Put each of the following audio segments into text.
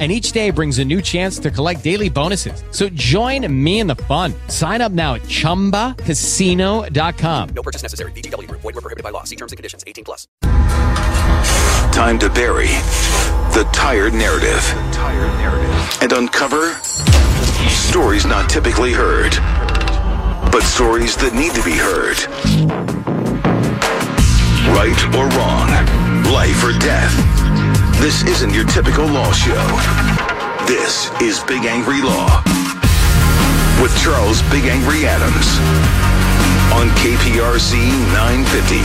and each day brings a new chance to collect daily bonuses. So join me in the fun. Sign up now at ChumbaCasino.com. No purchase necessary. VGW. Void were prohibited by law. See terms and conditions. 18 plus. Time to bury the tired narrative and uncover stories not typically heard, but stories that need to be heard. Right or wrong, life or death. This isn't your typical law show. This is Big Angry Law with Charles Big Angry Adams on KPRC 950.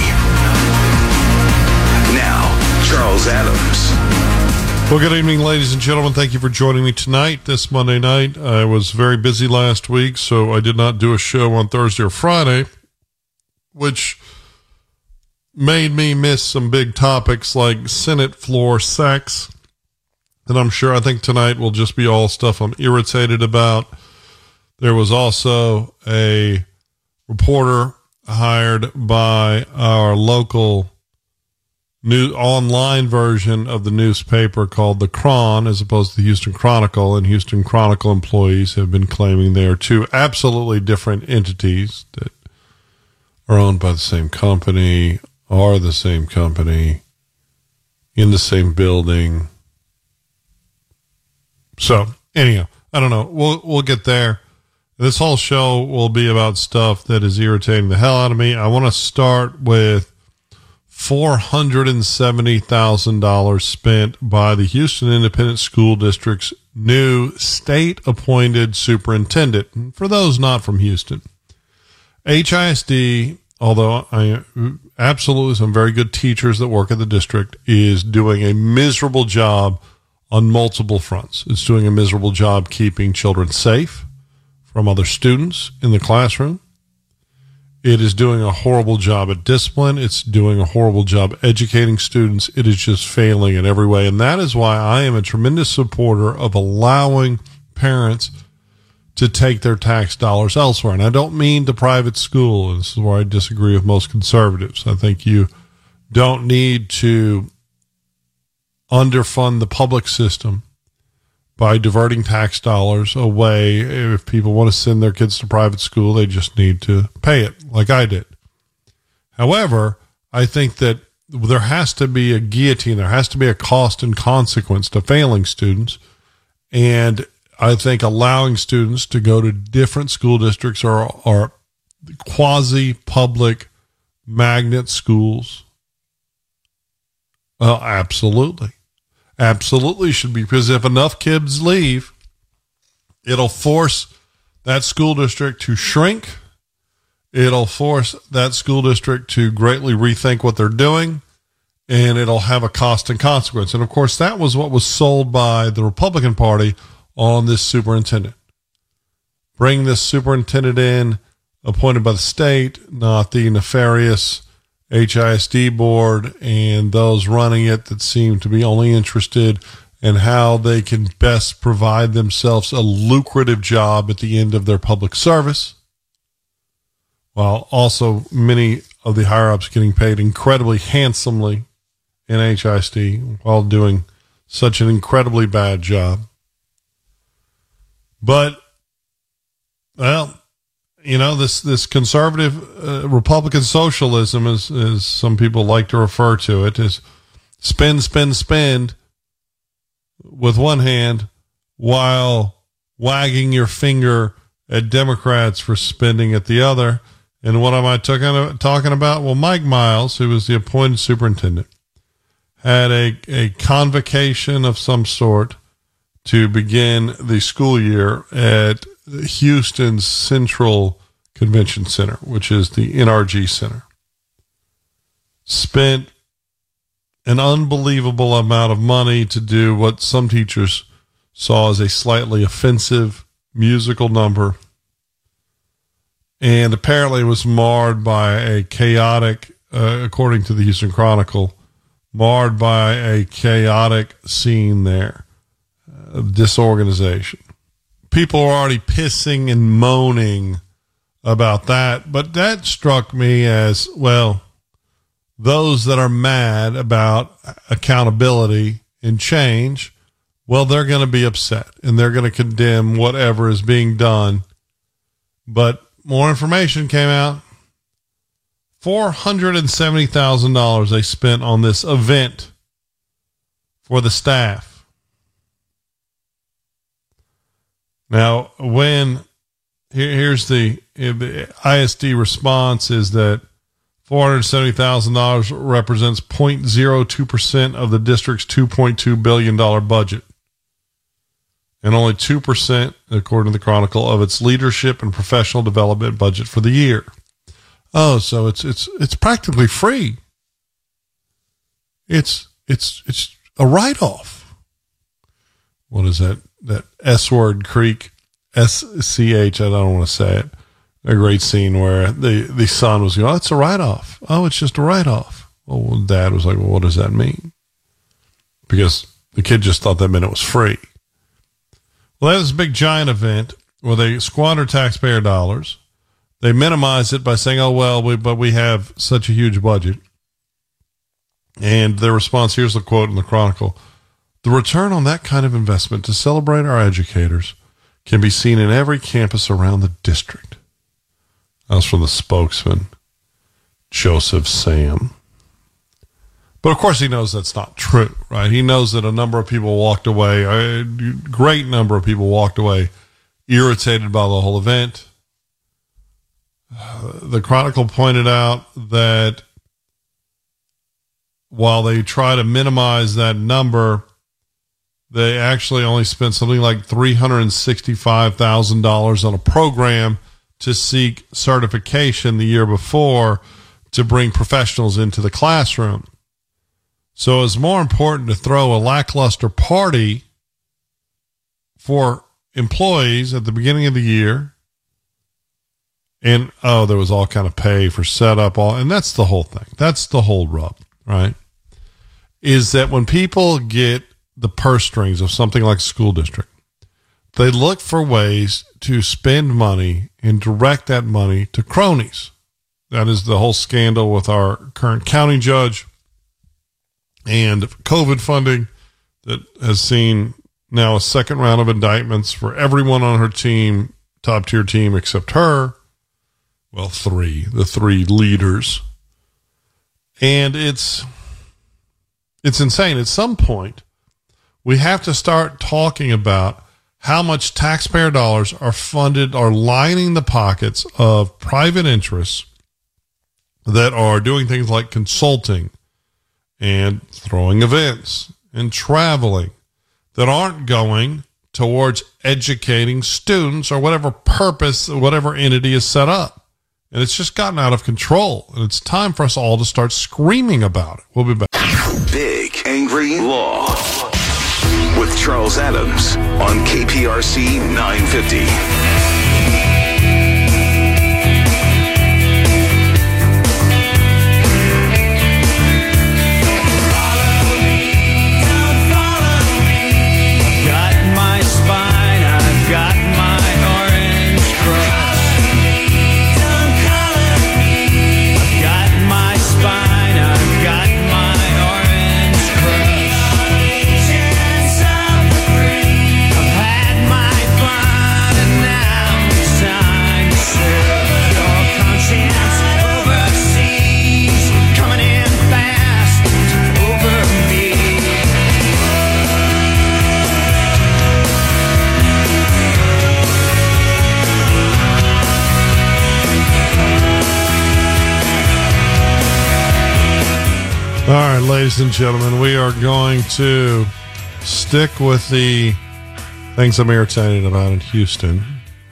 Now, Charles Adams. Well, good evening, ladies and gentlemen. Thank you for joining me tonight, this Monday night. I was very busy last week, so I did not do a show on Thursday or Friday, which made me miss some big topics like Senate floor sex. And I'm sure I think tonight will just be all stuff I'm irritated about. There was also a reporter hired by our local new online version of the newspaper called the Chron as opposed to the Houston Chronicle and Houston Chronicle employees have been claiming they are two absolutely different entities that are owned by the same company are the same company in the same building. So, anyhow, I don't know. We'll we'll get there. This whole show will be about stuff that is irritating the hell out of me. I want to start with four hundred and seventy thousand dollars spent by the Houston Independent School District's new state-appointed superintendent. For those not from Houston, HISD although I absolutely some very good teachers that work at the district, is doing a miserable job on multiple fronts. It's doing a miserable job keeping children safe from other students in the classroom. It is doing a horrible job at discipline. It's doing a horrible job educating students. It is just failing in every way. And that is why I am a tremendous supporter of allowing parents to take their tax dollars elsewhere. And I don't mean the private school. This is where I disagree with most conservatives. I think you don't need to underfund the public system by diverting tax dollars away. If people want to send their kids to private school, they just need to pay it, like I did. However, I think that there has to be a guillotine, there has to be a cost and consequence to failing students. And I think allowing students to go to different school districts or, quasi public magnet schools. Well, absolutely. Absolutely should be because if enough kids leave, it'll force that school district to shrink. It'll force that school district to greatly rethink what they're doing and it'll have a cost and consequence. And of course, that was what was sold by the Republican Party on this superintendent. Bring this superintendent in, appointed by the state, not the nefarious HISD board and those running it that seem to be only interested in how they can best provide themselves a lucrative job at the end of their public service, while also many of the higher ups getting paid incredibly handsomely in HISD while doing such an incredibly bad job. But, well, you know this this conservative uh, Republican socialism, as as some people like to refer to it, is spend, spend, spend with one hand while wagging your finger at Democrats for spending at the other. And what am I talking talking about? Well, Mike Miles, who was the appointed superintendent, had a, a convocation of some sort to begin the school year at Houston's Central Convention Center, which is the NRG Center. Spent an unbelievable amount of money to do what some teachers saw as a slightly offensive musical number. And apparently was marred by a chaotic uh, according to the Houston Chronicle, marred by a chaotic scene there of disorganization. People are already pissing and moaning about that, but that struck me as well, those that are mad about accountability and change, well, they're going to be upset and they're going to condemn whatever is being done. But more information came out. $470,000 they spent on this event for the staff. Now, when here, here's the, the ISD response is that $470,000 represents 0.02% of the district's $2.2 billion budget and only 2%, according to the Chronicle, of its leadership and professional development budget for the year. Oh, so it's it's it's practically free. It's it's it's a write off. What is that? That S word creek S C H. I don't want to say it. A great scene where the the son was going, "Oh, it's a write off. Oh, it's just a write off." Well, dad was like, "Well, what does that mean?" Because the kid just thought that meant it was free. Well, that was a big giant event where they squander taxpayer dollars. They minimize it by saying, "Oh well, we, but we have such a huge budget." And their response here's the quote in the Chronicle: "The return on that kind of investment to celebrate our educators can be seen in every campus around the district." That was from the spokesman, Joseph Sam. But of course, he knows that's not true, right? He knows that a number of people walked away, a great number of people walked away irritated by the whole event. Uh, the Chronicle pointed out that while they try to minimize that number, they actually only spent something like $365,000 on a program to seek certification the year before to bring professionals into the classroom. So it's more important to throw a lackluster party for employees at the beginning of the year. And oh, there was all kind of pay for setup, all and that's the whole thing. That's the whole rub, right? Is that when people get the purse strings of something like a school district, they look for ways to spend money and direct that money to cronies. That is the whole scandal with our current county judge and COVID funding that has seen now a second round of indictments for everyone on her team, top tier team, except her. Well, three, the three leaders. And it's it's insane. At some point, we have to start talking about how much taxpayer dollars are funded, are lining the pockets of private interests that are doing things like consulting and throwing events and traveling that aren't going towards educating students or whatever purpose, whatever entity is set up. And it's just gotten out of control. And it's time for us all to start screaming about it. We'll be back. Big Angry Law with Charles Adams on KPRC 950. Ladies and gentlemen, we are going to stick with the things I'm irritated about in Houston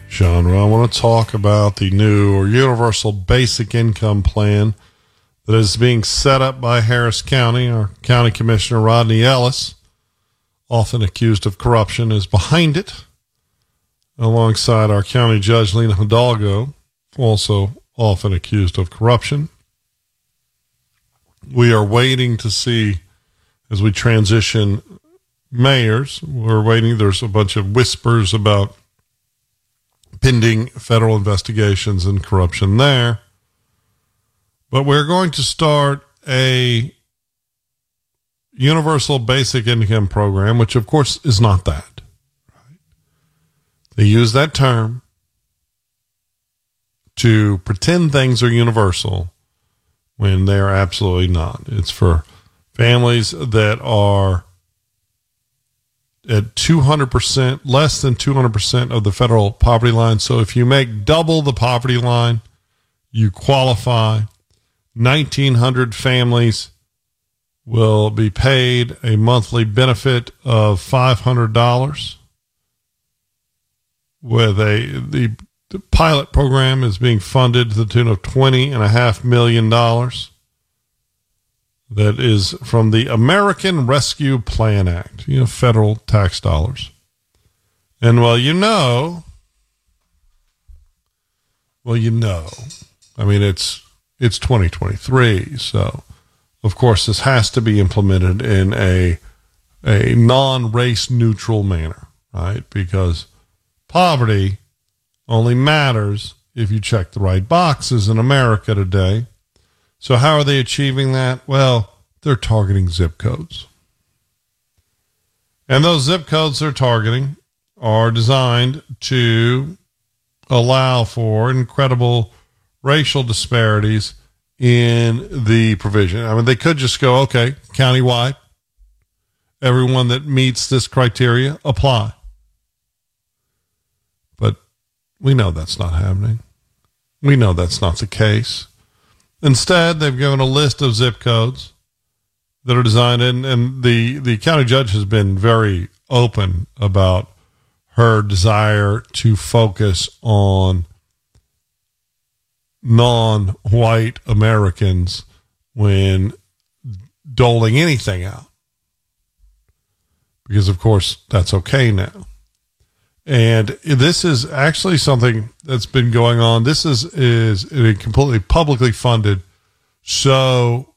genre. I want to talk about the new or universal basic income plan that is being set up by Harris County. Our county commissioner, Rodney Ellis, often accused of corruption, is behind it, alongside our county judge, Lina Hidalgo, also often accused of corruption. We are waiting to see as we transition mayors. We're waiting. There's a bunch of whispers about pending federal investigations and corruption there. But we're going to start a universal basic income program, which of course is not that. They use that term to pretend things are universal when they are absolutely not. It's for families that are at 200%, less than 200% of the federal poverty line. So if you make double the poverty line, you qualify. 1,900 families will be paid a monthly benefit of $500 with a the, the pilot program is being funded to the tune of twenty and a half million dollars that is from the American Rescue Plan Act, you know, federal tax dollars. And well, you know, well, you know, I mean, it's it's 2023, so of course this has to be implemented in a a non-race neutral manner, right? Because poverty only matters if you check the right boxes in America today. So, how are they achieving that? Well, they're targeting zip codes. And those zip codes they're targeting are designed to allow for incredible racial disparities in the provision. I mean, they could just go, okay, countywide, everyone that meets this criteria apply. We know that's not happening. We know that's not the case. Instead, they've given a list of zip codes that are designed, and, and the, the county judge has been very open about her desire to focus on non white Americans when doling anything out. Because, of course, that's okay now. And this is actually something that's been going on. This is is completely publicly funded. So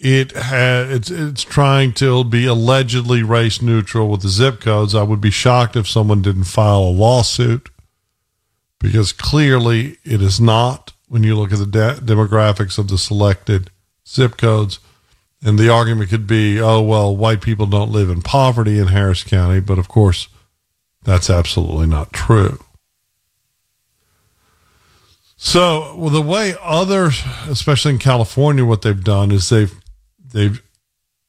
it had it's it's trying to be allegedly race neutral with the zip codes. I would be shocked if someone didn't file a lawsuit because clearly it is not when you look at the de- demographics of the selected zip codes. And the argument could be, oh, well, white people don't live in poverty in Harris County. But of course, that's absolutely not true. So well, the way others, especially in California, what they've done is they've they've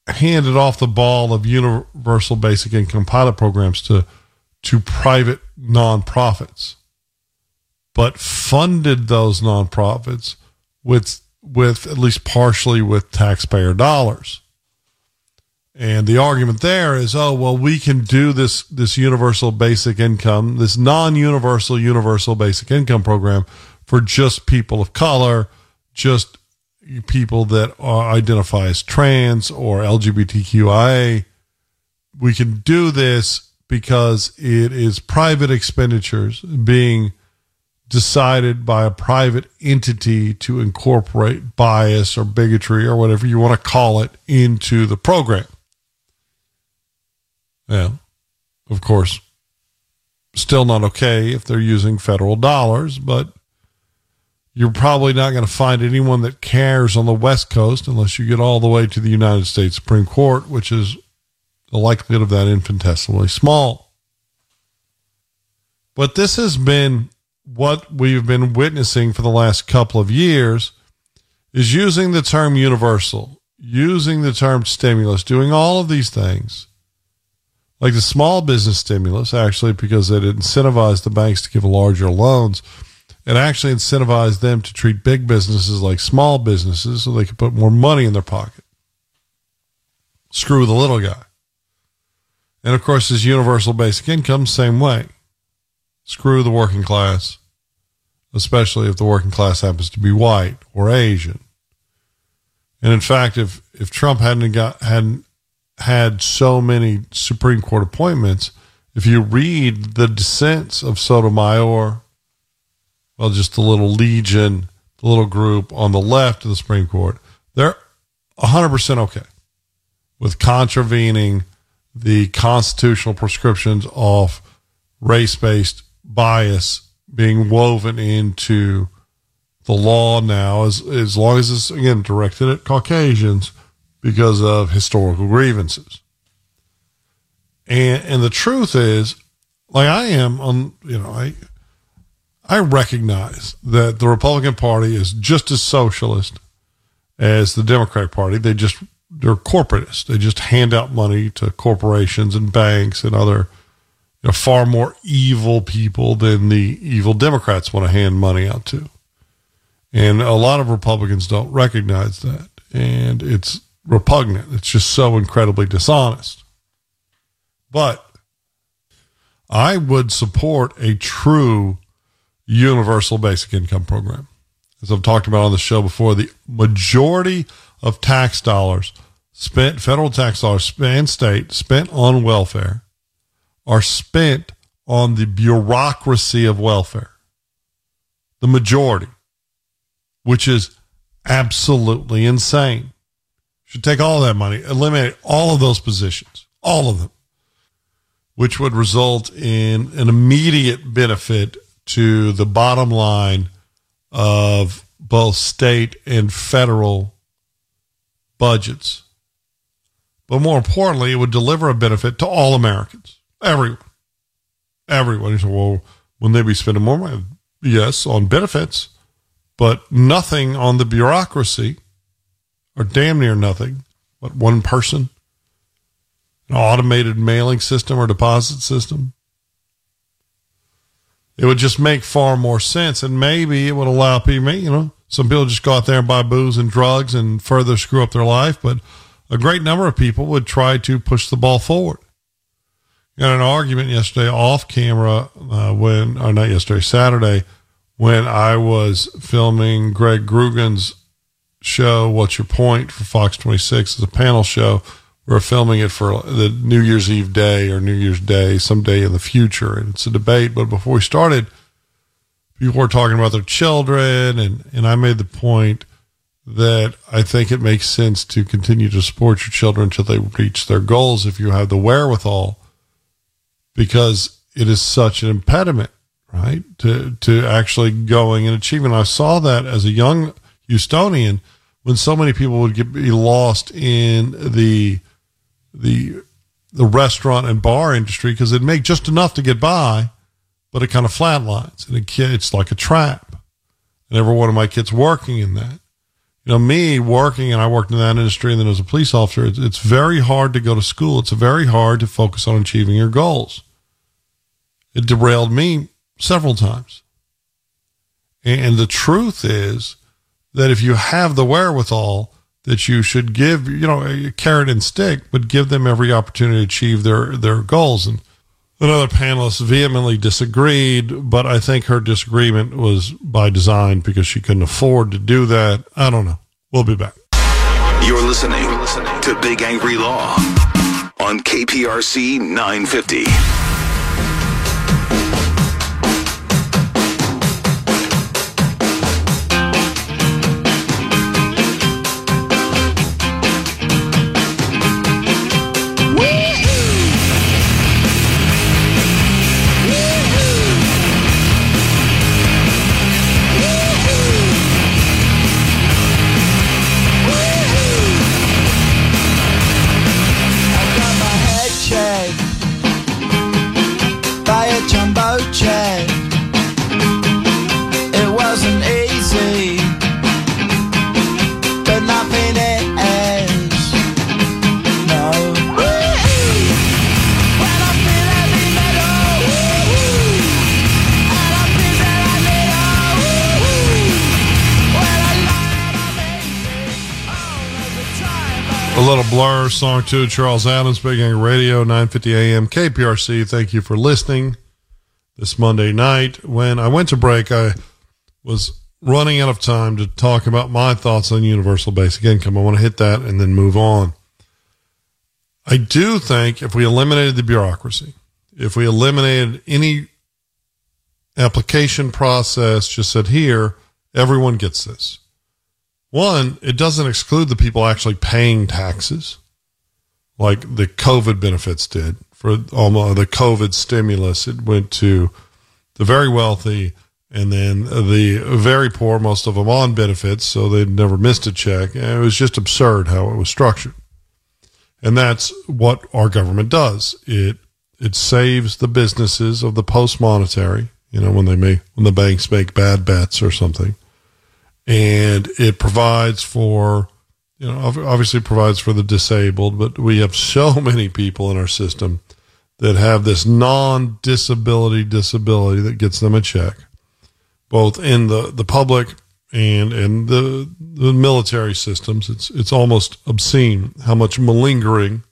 handed off the ball of universal basic income pilot programs to to private nonprofits, but funded those nonprofits with with at least partially with taxpayer dollars. And the argument there is, oh well, we can do this this universal basic income, this non-universal universal basic income program for just people of color, just people that are, identify as trans or LGBTQIA. We can do this because it is private expenditures being decided by a private entity to incorporate bias or bigotry or whatever you want to call it into the program. Yeah, of course, still not okay if they're using federal dollars, but you're probably not going to find anyone that cares on the West Coast unless you get all the way to the United States Supreme Court, which is the likelihood of that infinitesimally small. But this has been what we've been witnessing for the last couple of years is using the term universal, using the term stimulus, doing all of these things. Like the small business stimulus, actually, because it incentivized the banks to give larger loans it actually incentivized them to treat big businesses like small businesses so they could put more money in their pocket. Screw the little guy. And of course, this universal basic income, same way. Screw the working class, especially if the working class happens to be white or Asian. And in fact, if, if Trump hadn't got hadn't had so many Supreme Court appointments, if you read the dissents of Sotomayor well, just the little legion, the little group on the left of the Supreme Court, they're 100% okay with contravening the constitutional prescriptions of race based bias being woven into the law now, as, as long as it's, again, directed at Caucasians because of historical grievances. And, and the truth is, like I am on, you know, I, I recognize that the Republican Party is just as socialist as the Democratic Party. They just they're corporatists. They just hand out money to corporations and banks and other know, far more evil people than the evil Democrats want to hand money out to. And a lot of Republicans don't recognize that. And it's repugnant. It's just so incredibly dishonest. But I would support a true universal basic income program. As I've talked about on the show before, the majority of tax dollars spent, federal tax dollars spent state spent on welfare are spent on the bureaucracy of welfare. The majority, which is absolutely insane. Should take all that money, eliminate all of those positions, all of them, which would result in an immediate benefit to the bottom line of both state and federal budgets. But more importantly, it would deliver a benefit to all Americans, everyone. Everyone. You say, well, wouldn't they be spending more money? Yes, on benefits, but nothing on the bureaucracy, or damn near nothing. But one person, an automated mailing system or deposit system. It would just make far more sense, and maybe it would allow people, you know, some people just go out there and buy booze and drugs and further screw up their life, but a great number of people would try to push the ball forward. Got an argument yesterday off camera uh, when, or not yesterday, Saturday, when I was filming Greg Groogan's show, What's Your Point, for Fox 26 as a panel show. We are filming it for the New Year's Eve day or New Year's Day, someday in the future. And it's a debate. But before we started, people were talking about their children. And, and I made the point that I think it makes sense to continue to support your children until they reach their goals if you have the wherewithal, because it is such an impediment, right? To to actually going and achieving. I saw that as a young Houstonian when so many people would get, be lost in the the the restaurant and bar industry because they'd make just enough to get by, but it kind of flatlines and it, it's like a trap. And every one of my kids working in that you know, me working and I worked in that industry and then as a police officer, it's, it's very hard to go to school. It's very hard to focus on achieving your goals. It derailed me several times. And the truth is that if you have the wherewithal, that you should give, you know, a carrot and stick, but give them every opportunity to achieve their, their goals. And another panelist vehemently disagreed, but I think her disagreement was by design because she couldn't afford to do that. I don't know. We'll be back. You're listening to Big Angry Law on KPRC 950. Blur song too. Charles Adams, Big Angry Radio, 950 AM, KPRC. Thank you for listening this Monday night. When I went to break, I was running out of time to talk about my thoughts on universal basic income. I want to hit that and then move on. I do think if we eliminated the bureaucracy, if we eliminated any application process, just said here, Everyone gets this. One, it doesn't exclude the people actually paying taxes, like the COVID benefits did for almost the COVID stimulus. It went to the very wealthy and then the very poor, most of them on benefits, so they'd never missed a check. And it was just absurd how it was structured. And that's what our government does. It it saves the businesses of the post monetary, you know, when they make when the banks make bad bets or something. And it provides for you know, ob- obviously provides for the disabled, but we have so many people in our system that have this non disability disability that gets them a check, both in the, the public and in the the military systems. It's it's almost obscene how much malingering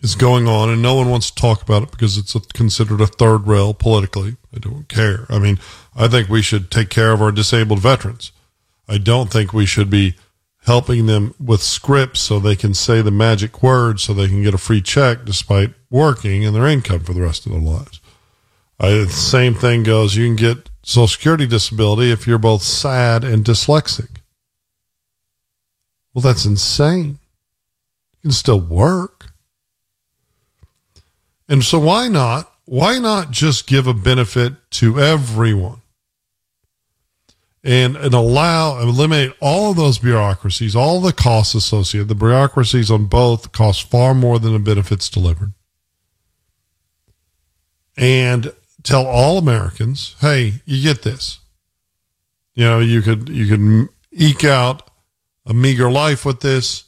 is going on, and no one wants to talk about it because it's a, considered a third rail politically. I don't care. I mean, I think we should take care of our disabled veterans. I don't think we should be helping them with scripts so they can say the magic words so they can get a free check despite working and their income for the rest of their lives. I, the same thing goes. You can get Social Security disability if you're both sad and dyslexic. Well, that's insane. You can still work. And so why not? Why not just give a benefit to everyone? And and allow eliminate all of those bureaucracies, all the costs associated. The bureaucracies on both cost far more than the benefits delivered. And tell all Americans, hey, you get this. You know, you could you could eke out a meager life with this,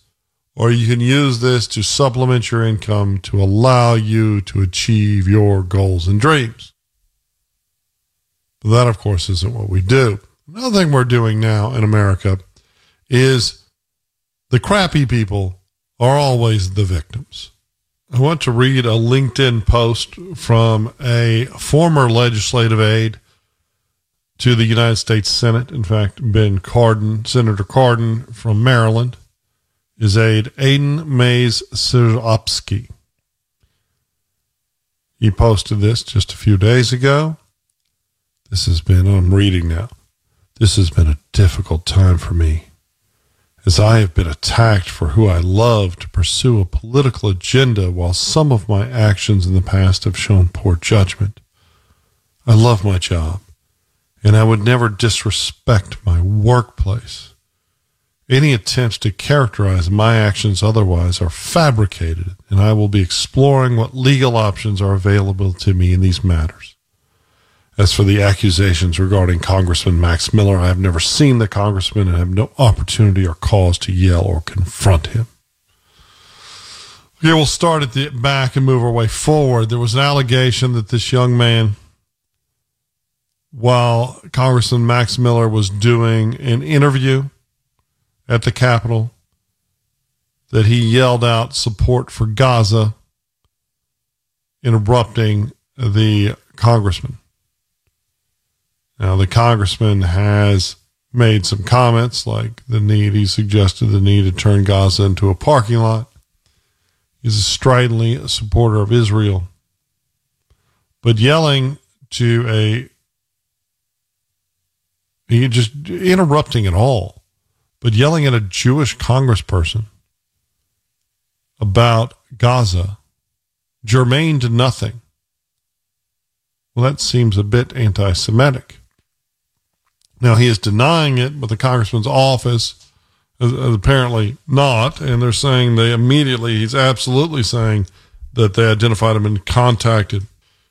or you can use this to supplement your income to allow you to achieve your goals and dreams. But that, of course, isn't what we do. Another thing we're doing now in America is the crappy people are always the victims. I want to read a LinkedIn post from a former legislative aide to the United States Senate. In fact, Ben Cardin, Senator Cardin from Maryland, is aide Aiden Mays Siropsky. He posted this just a few days ago. This has been, I'm reading now. This has been a difficult time for me, as I have been attacked for who I love to pursue a political agenda while some of my actions in the past have shown poor judgment. I love my job, and I would never disrespect my workplace. Any attempts to characterize my actions otherwise are fabricated, and I will be exploring what legal options are available to me in these matters. As for the accusations regarding Congressman Max Miller, I have never seen the congressman and have no opportunity or cause to yell or confront him. Okay, we'll start at the back and move our way forward. There was an allegation that this young man, while Congressman Max Miller was doing an interview at the Capitol, that he yelled out support for Gaza, interrupting the congressman. Now, the congressman has made some comments like the need, he suggested the need to turn Gaza into a parking lot. He's a stridently supporter of Israel. But yelling to a, he just interrupting it all, but yelling at a Jewish congressperson about Gaza, germane to nothing. Well, that seems a bit anti Semitic. Now, he is denying it, but the congressman's office is, is apparently not. And they're saying they immediately, he's absolutely saying that they identified him and contacted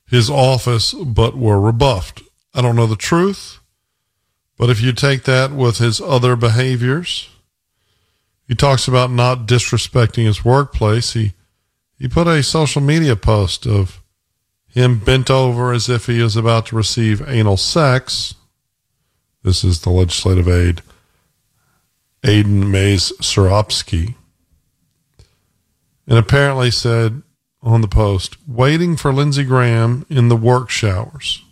his office, but were rebuffed. I don't know the truth, but if you take that with his other behaviors, he talks about not disrespecting his workplace. He he put a social media post of him bent over as if he is about to receive anal sex. This is the legislative aide, Aiden Mays Suropsky. And apparently said on the post, waiting for Lindsey Graham in the work showers.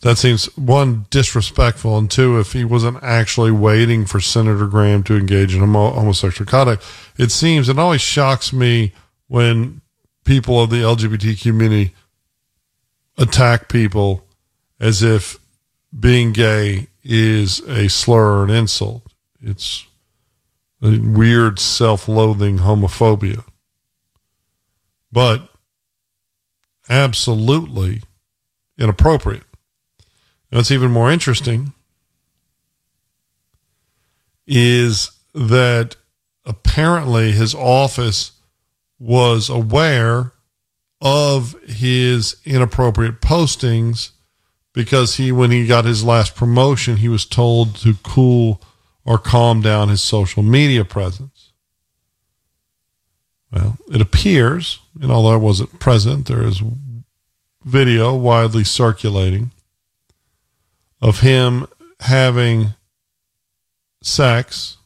That seems one disrespectful, and two, if he wasn't actually waiting for Senator Graham to engage in homo- homosexual conduct, it seems it always shocks me when people of the LGBT community attack people as if being gay is a slur or an insult. It's a weird self loathing homophobia. But absolutely inappropriate. And what's even more interesting is that apparently his office was aware of his inappropriate postings because he when he got his last promotion he was told to cool or calm down his social media presence. Well it appears and although i wasn't present there is video widely circulating of him having sex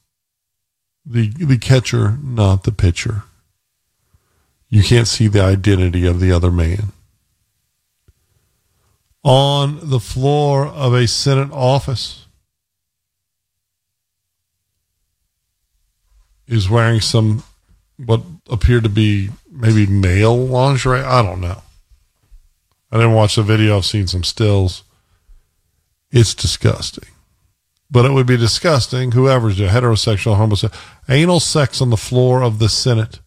the the catcher not the pitcher. You can't see the identity of the other man on the floor of a Senate office is wearing some what appeared to be maybe male lingerie. I don't know. I didn't watch the video. I've seen some stills. It's disgusting. But it would be disgusting, whoever's a heterosexual, homosexual, anal sex on the floor of the Senate.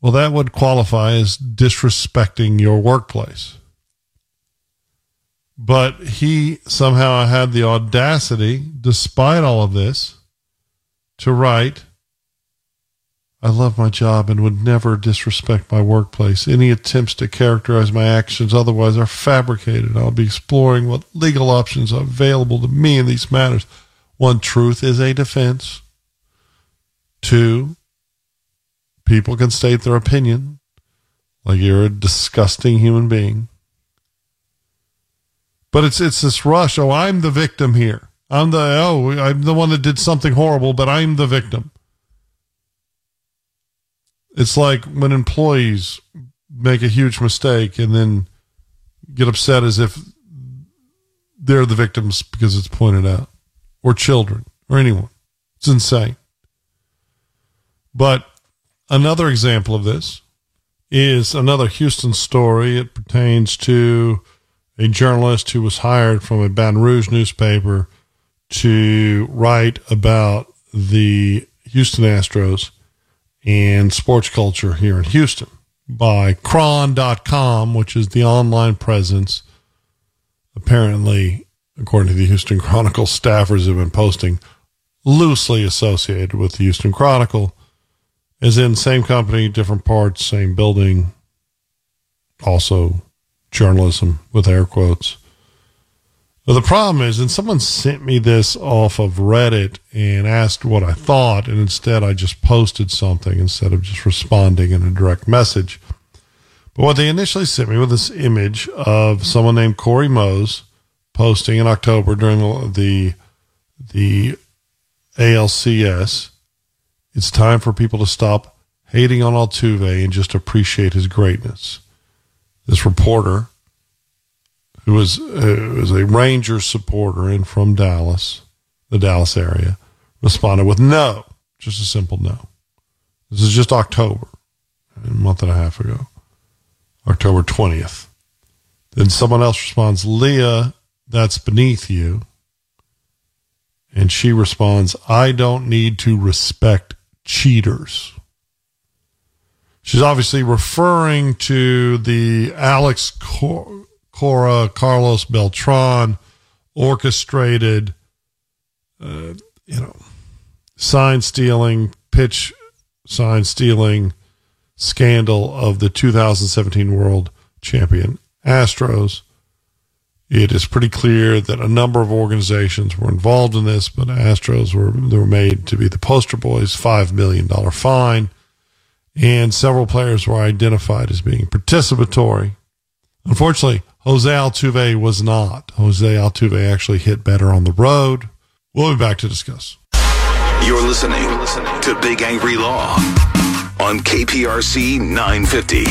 Well, that would qualify as disrespecting your workplace but he somehow had the audacity, despite all of this, to write, I love my job and would never disrespect my workplace. Any attempts to characterize my actions otherwise are fabricated. I'll be exploring what legal options are available to me in these matters. One, truth is a defense. Two, people can state their opinion like you're a disgusting human being. But it's it's this rush. Oh, I'm the victim here. I'm the oh, I'm the one that did something horrible, but I'm the victim. It's like when employees make a huge mistake and then get upset as if they're the victims because it's pointed out, or children, or anyone. It's insane. But another example of this is another Houston story. It pertains to a journalist who was hired from a Baton Rouge newspaper to write about the Houston Astros and sports culture here in Houston by Chron.com, which is the online presence. Apparently, according to the Houston Chronicle, staffers have been posting loosely associated with the Houston Chronicle, as in same company, different parts, same building, also journalism with air quotes. But the problem is, and someone sent me this off of Reddit and asked what I thought, and instead I just posted something instead of just responding in a direct message. But what they initially sent me was this image of someone named Corey Mose posting in October during the the ALCS. It's time for people to stop hating on Altuve and just appreciate his greatness this reporter who was, uh, was a Rangers supporter and from Dallas, the Dallas area, responded with no, just a simple no. This is just October, a month and a half ago, October 20th. Then someone else responds, Leah, that's beneath you. And she responds, I don't need to respect cheaters. She's obviously referring to the Alex Cor- Cora Carlos Beltran orchestrated, uh, you know, sign stealing, pitch sign stealing scandal of the 2017 World Champion Astros. It is pretty clear that a number of organizations were involved in this, but Astros were they were made to be the poster boys. Five million dollar fine and several players were identified as being participatory. Unfortunately, Jose Altuve was not. Jose Altuve actually hit better on the road. We'll be back to discuss. You're listening to Big Angry Law on KPRC 950.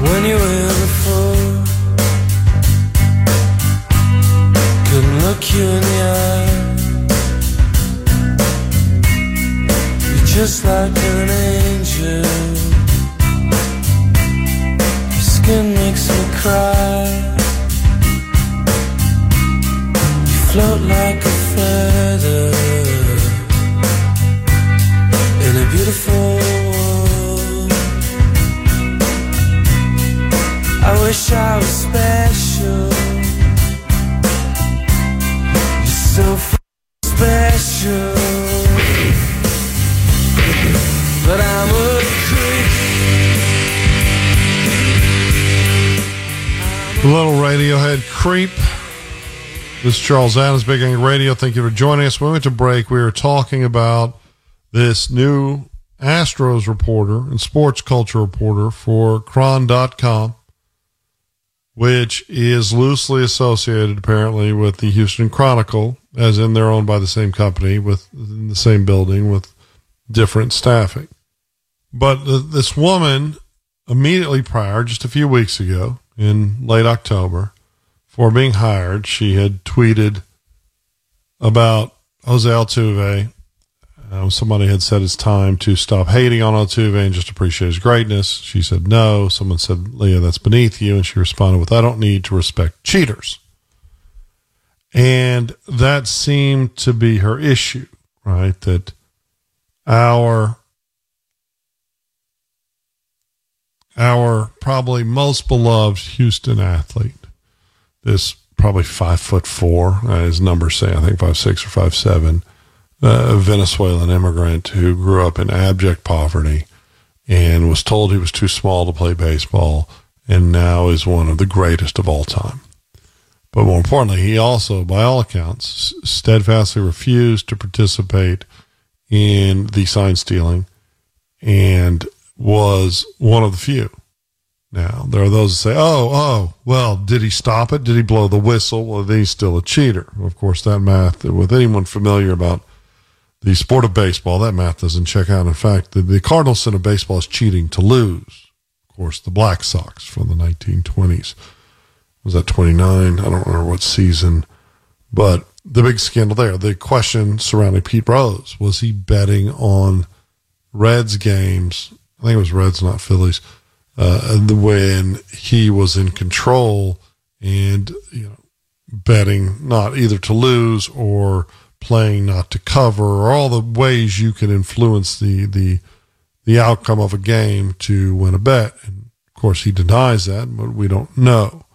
When you You're just like doing. Creep. This is Charles Adams, Big Angry Radio. Thank you for joining us. When we went to break, we were talking about this new Astros reporter and sports culture reporter for Chron.com, which is loosely associated apparently with the Houston Chronicle, as in they're owned by the same company with in the same building with different staffing. But th- this woman immediately prior, just a few weeks ago in late October, for being hired, she had tweeted about Jose Altuve. Um, somebody had said it's time to stop hating on Altuve and just appreciate his greatness. She said no. Someone said, Leah, that's beneath you. And she responded with, I don't need to respect cheaters. And that seemed to be her issue, right? That our our probably most beloved Houston athlete, this probably five foot four, uh, his numbers say I think five six or five seven, uh, Venezuelan immigrant who grew up in abject poverty and was told he was too small to play baseball, and now is one of the greatest of all time. But more importantly, he also, by all accounts, steadfastly refused to participate in the sign stealing and was one of the few. Now, there are those that say, oh, oh, well, did he stop it? Did he blow the whistle? Well, then he's still a cheater. Of course, that math, with anyone familiar about the sport of baseball, that math doesn't check out. In fact, the, the cardinal sin of baseball is cheating to lose. Of course, the Black Sox from the 1920s. Was that 29? I don't remember what season. But the big scandal there, the question surrounding Pete Rose, was he betting on Reds games? I think it was Reds, not Phillies. Uh, when he was in control and you know betting not either to lose or playing not to cover or all the ways you can influence the the the outcome of a game to win a bet. And of course, he denies that, but we don't know.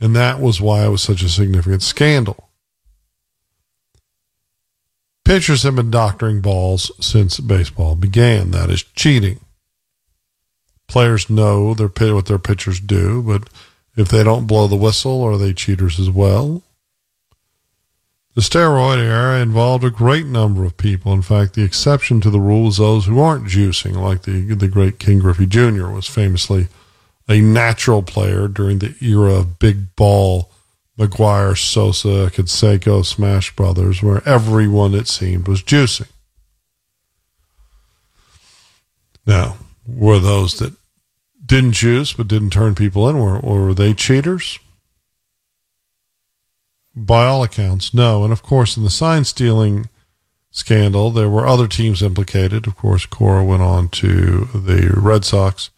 And that was why it was such a significant scandal. Pitchers have been doctoring balls since baseball began. That is cheating. Players know their what their pitchers do, but if they don't blow the whistle, are they cheaters as well? The steroid era involved a great number of people. In fact, the exception to the rule is those who aren't juicing, like the the great Ken Griffey Jr. was famously a natural player during the era of big ball McGwire, Sosa, Canseco, Bash Brothers, where everyone, it seemed, was juicing. Now, were those that didn't choose but didn't turn people in, were, were they cheaters? By all accounts, no. And of course, in the sign stealing scandal, there were other teams implicated. Of course, Cora went on to the Red Sox,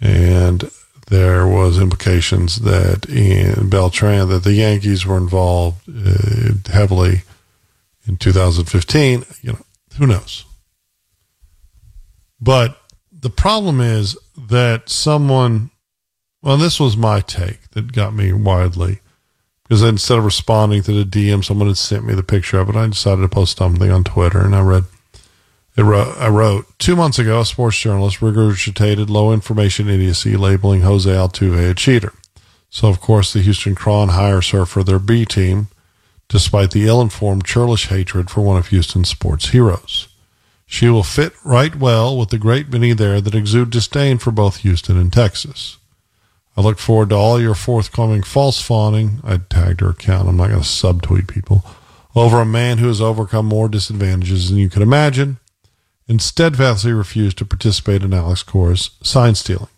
and there was implications that in Beltran that the Yankees were involved uh, heavily in 2015. You know, who knows? But the problem is that someone, well, this was my take that got me widely because instead of responding to the DM, someone had sent me the picture of it. I decided to post something on Twitter, and I read. Wrote, I wrote two months ago. A sports journalist regurgitated low information idiocy, labeling Jose Altuve a cheater. So of course, the Houston Chron hires her for their B team, despite the ill-informed, churlish hatred for one of Houston's sports heroes. She will fit right well with the great many there that exude disdain for both Houston and Texas. I look forward to all your forthcoming false fawning. I tagged her account. I'm not going to subtweet people over a man who has overcome more disadvantages than you can imagine and steadfastly refused to participate in Alex Cora's sign stealing.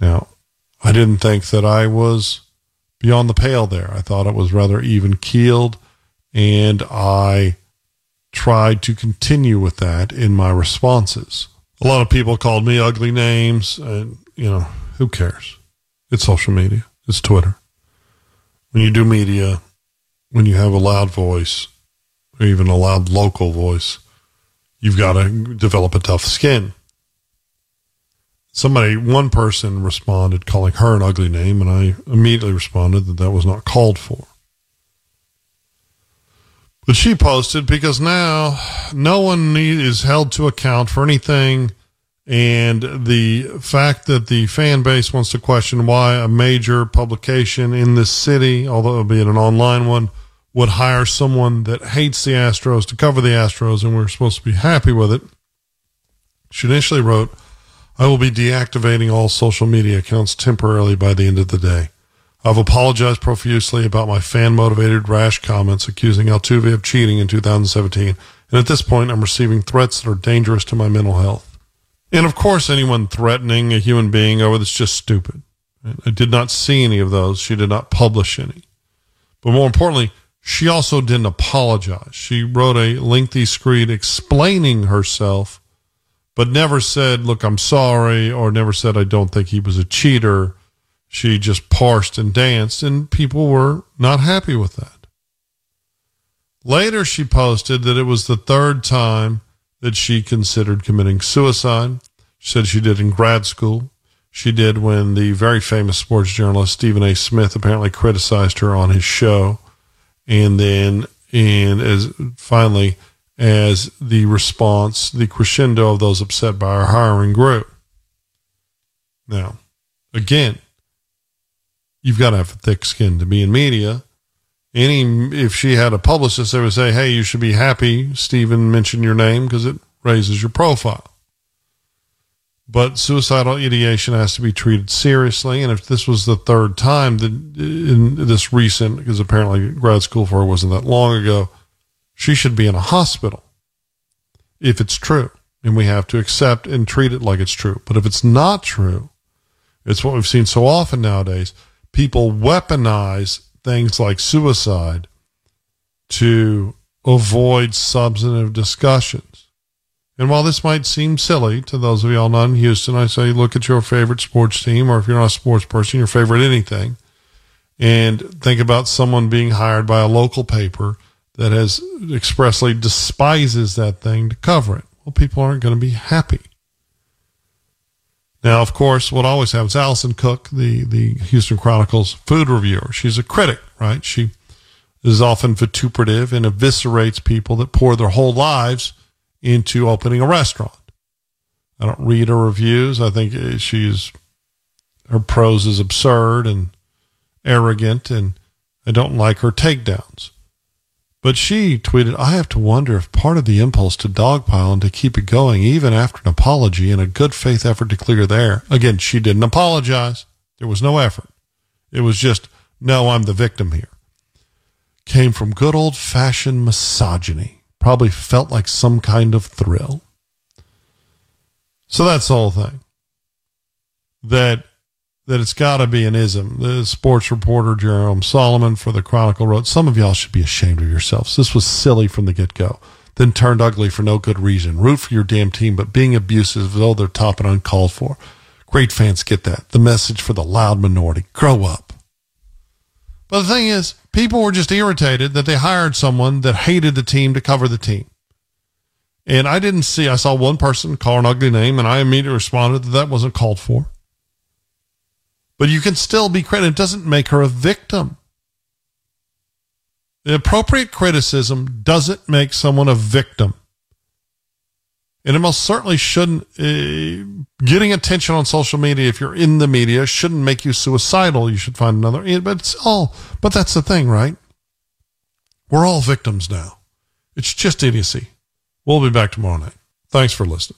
Now, I didn't think that I was beyond the pale there. I thought it was rather even keeled, and I tried to continue with that in my responses. A lot of people called me ugly names, and you know, who cares? It's social media, it's Twitter. When you do media, when you have a loud voice, or even a loud local voice, you've got to develop a tough skin. Somebody, one person responded calling her an ugly name, and I immediately responded that that was not called for. But she posted because now no one need, is held to account for anything. And the fact that the fan base wants to question why a major publication in this city, although it would be an online one, would hire someone that hates the Astros to cover the Astros and we're supposed to be happy with it. She initially wrote, I will be deactivating all social media accounts temporarily by the end of the day. I've apologized profusely about my fan motivated rash comments accusing Altuve of cheating in 2017, and at this point, I'm receiving threats that are dangerous to my mental health. And of course, anyone threatening a human being oh, over this is just stupid. I did not see any of those. She did not publish any. But more importantly, she also didn't apologize. She wrote a lengthy screed explaining herself, but never said, Look, I'm sorry, or never said, I don't think he was a cheater. She just parsed and danced, and people were not happy with that. Later, she posted that it was the third time that she considered committing suicide. She said she did in grad school. She did when the very famous sports journalist Stephen A. Smith apparently criticized her on his show. And then, and as finally, as the response, the crescendo of those upset by her hiring grew. Now, again, you've got to have a thick skin to be in media. Any, if she had a publicist, they would say, "Hey, you should be happy." Stephen mentioned your name because it raises your profile. But suicidal ideation has to be treated seriously, and if this was the third time that in this recent, because apparently grad school for her wasn't that long ago, she should be in a hospital. If it's true, and we have to accept and treat it like it's true. But if it's not true, it's what we've seen so often nowadays. People weaponize things like suicide to avoid substantive discussions. And while this might seem silly to those of y'all not in Houston, I say look at your favorite sports team, or if you're not a sports person, your favorite anything, and think about someone being hired by a local paper that has expressly despises that thing to cover it. Well, people aren't going to be happy. Now, of course, what always happens, Alison Cook, the, the Houston Chronicles food reviewer, she's a critic, right? She is often vituperative and eviscerates people that pour their whole lives into opening a restaurant. I don't read her reviews. I think eh, she's, her prose is absurd and arrogant, and I don't like her takedowns. But she tweeted, I have to wonder if part of the impulse to dogpile and to keep it going, even after an apology and a good faith effort to clear the air. Again, she didn't apologize. There was no effort. It was just, no, I'm the victim here. Came from good old fashioned misogyny. Probably felt like some kind of thrill. So that's the whole thing. That that it's got to be an ism. The sports reporter Jerome Solomon for the Chronicle wrote, "Some of y'all should be ashamed of yourselves. This was silly from the get go, then turned ugly for no good reason. Root for your damn team, but being abusive as though they're top and uncalled for. Great fans get that. The message for the loud minority: grow up." But the thing is, people were just irritated that they hired someone that hated the team to cover the team. And I didn't see, I saw one person call an ugly name, and I immediately responded that that wasn't called for. But you can still be credited. It doesn't make her a victim. The appropriate criticism doesn't make someone a victim. And it most certainly shouldn't, uh, getting attention on social media, if you're in the media, shouldn't make you suicidal. You should find another, but it's all, but that's the thing, right? We're all victims now. It's just idiocy. We'll be back tomorrow night. Thanks for listening.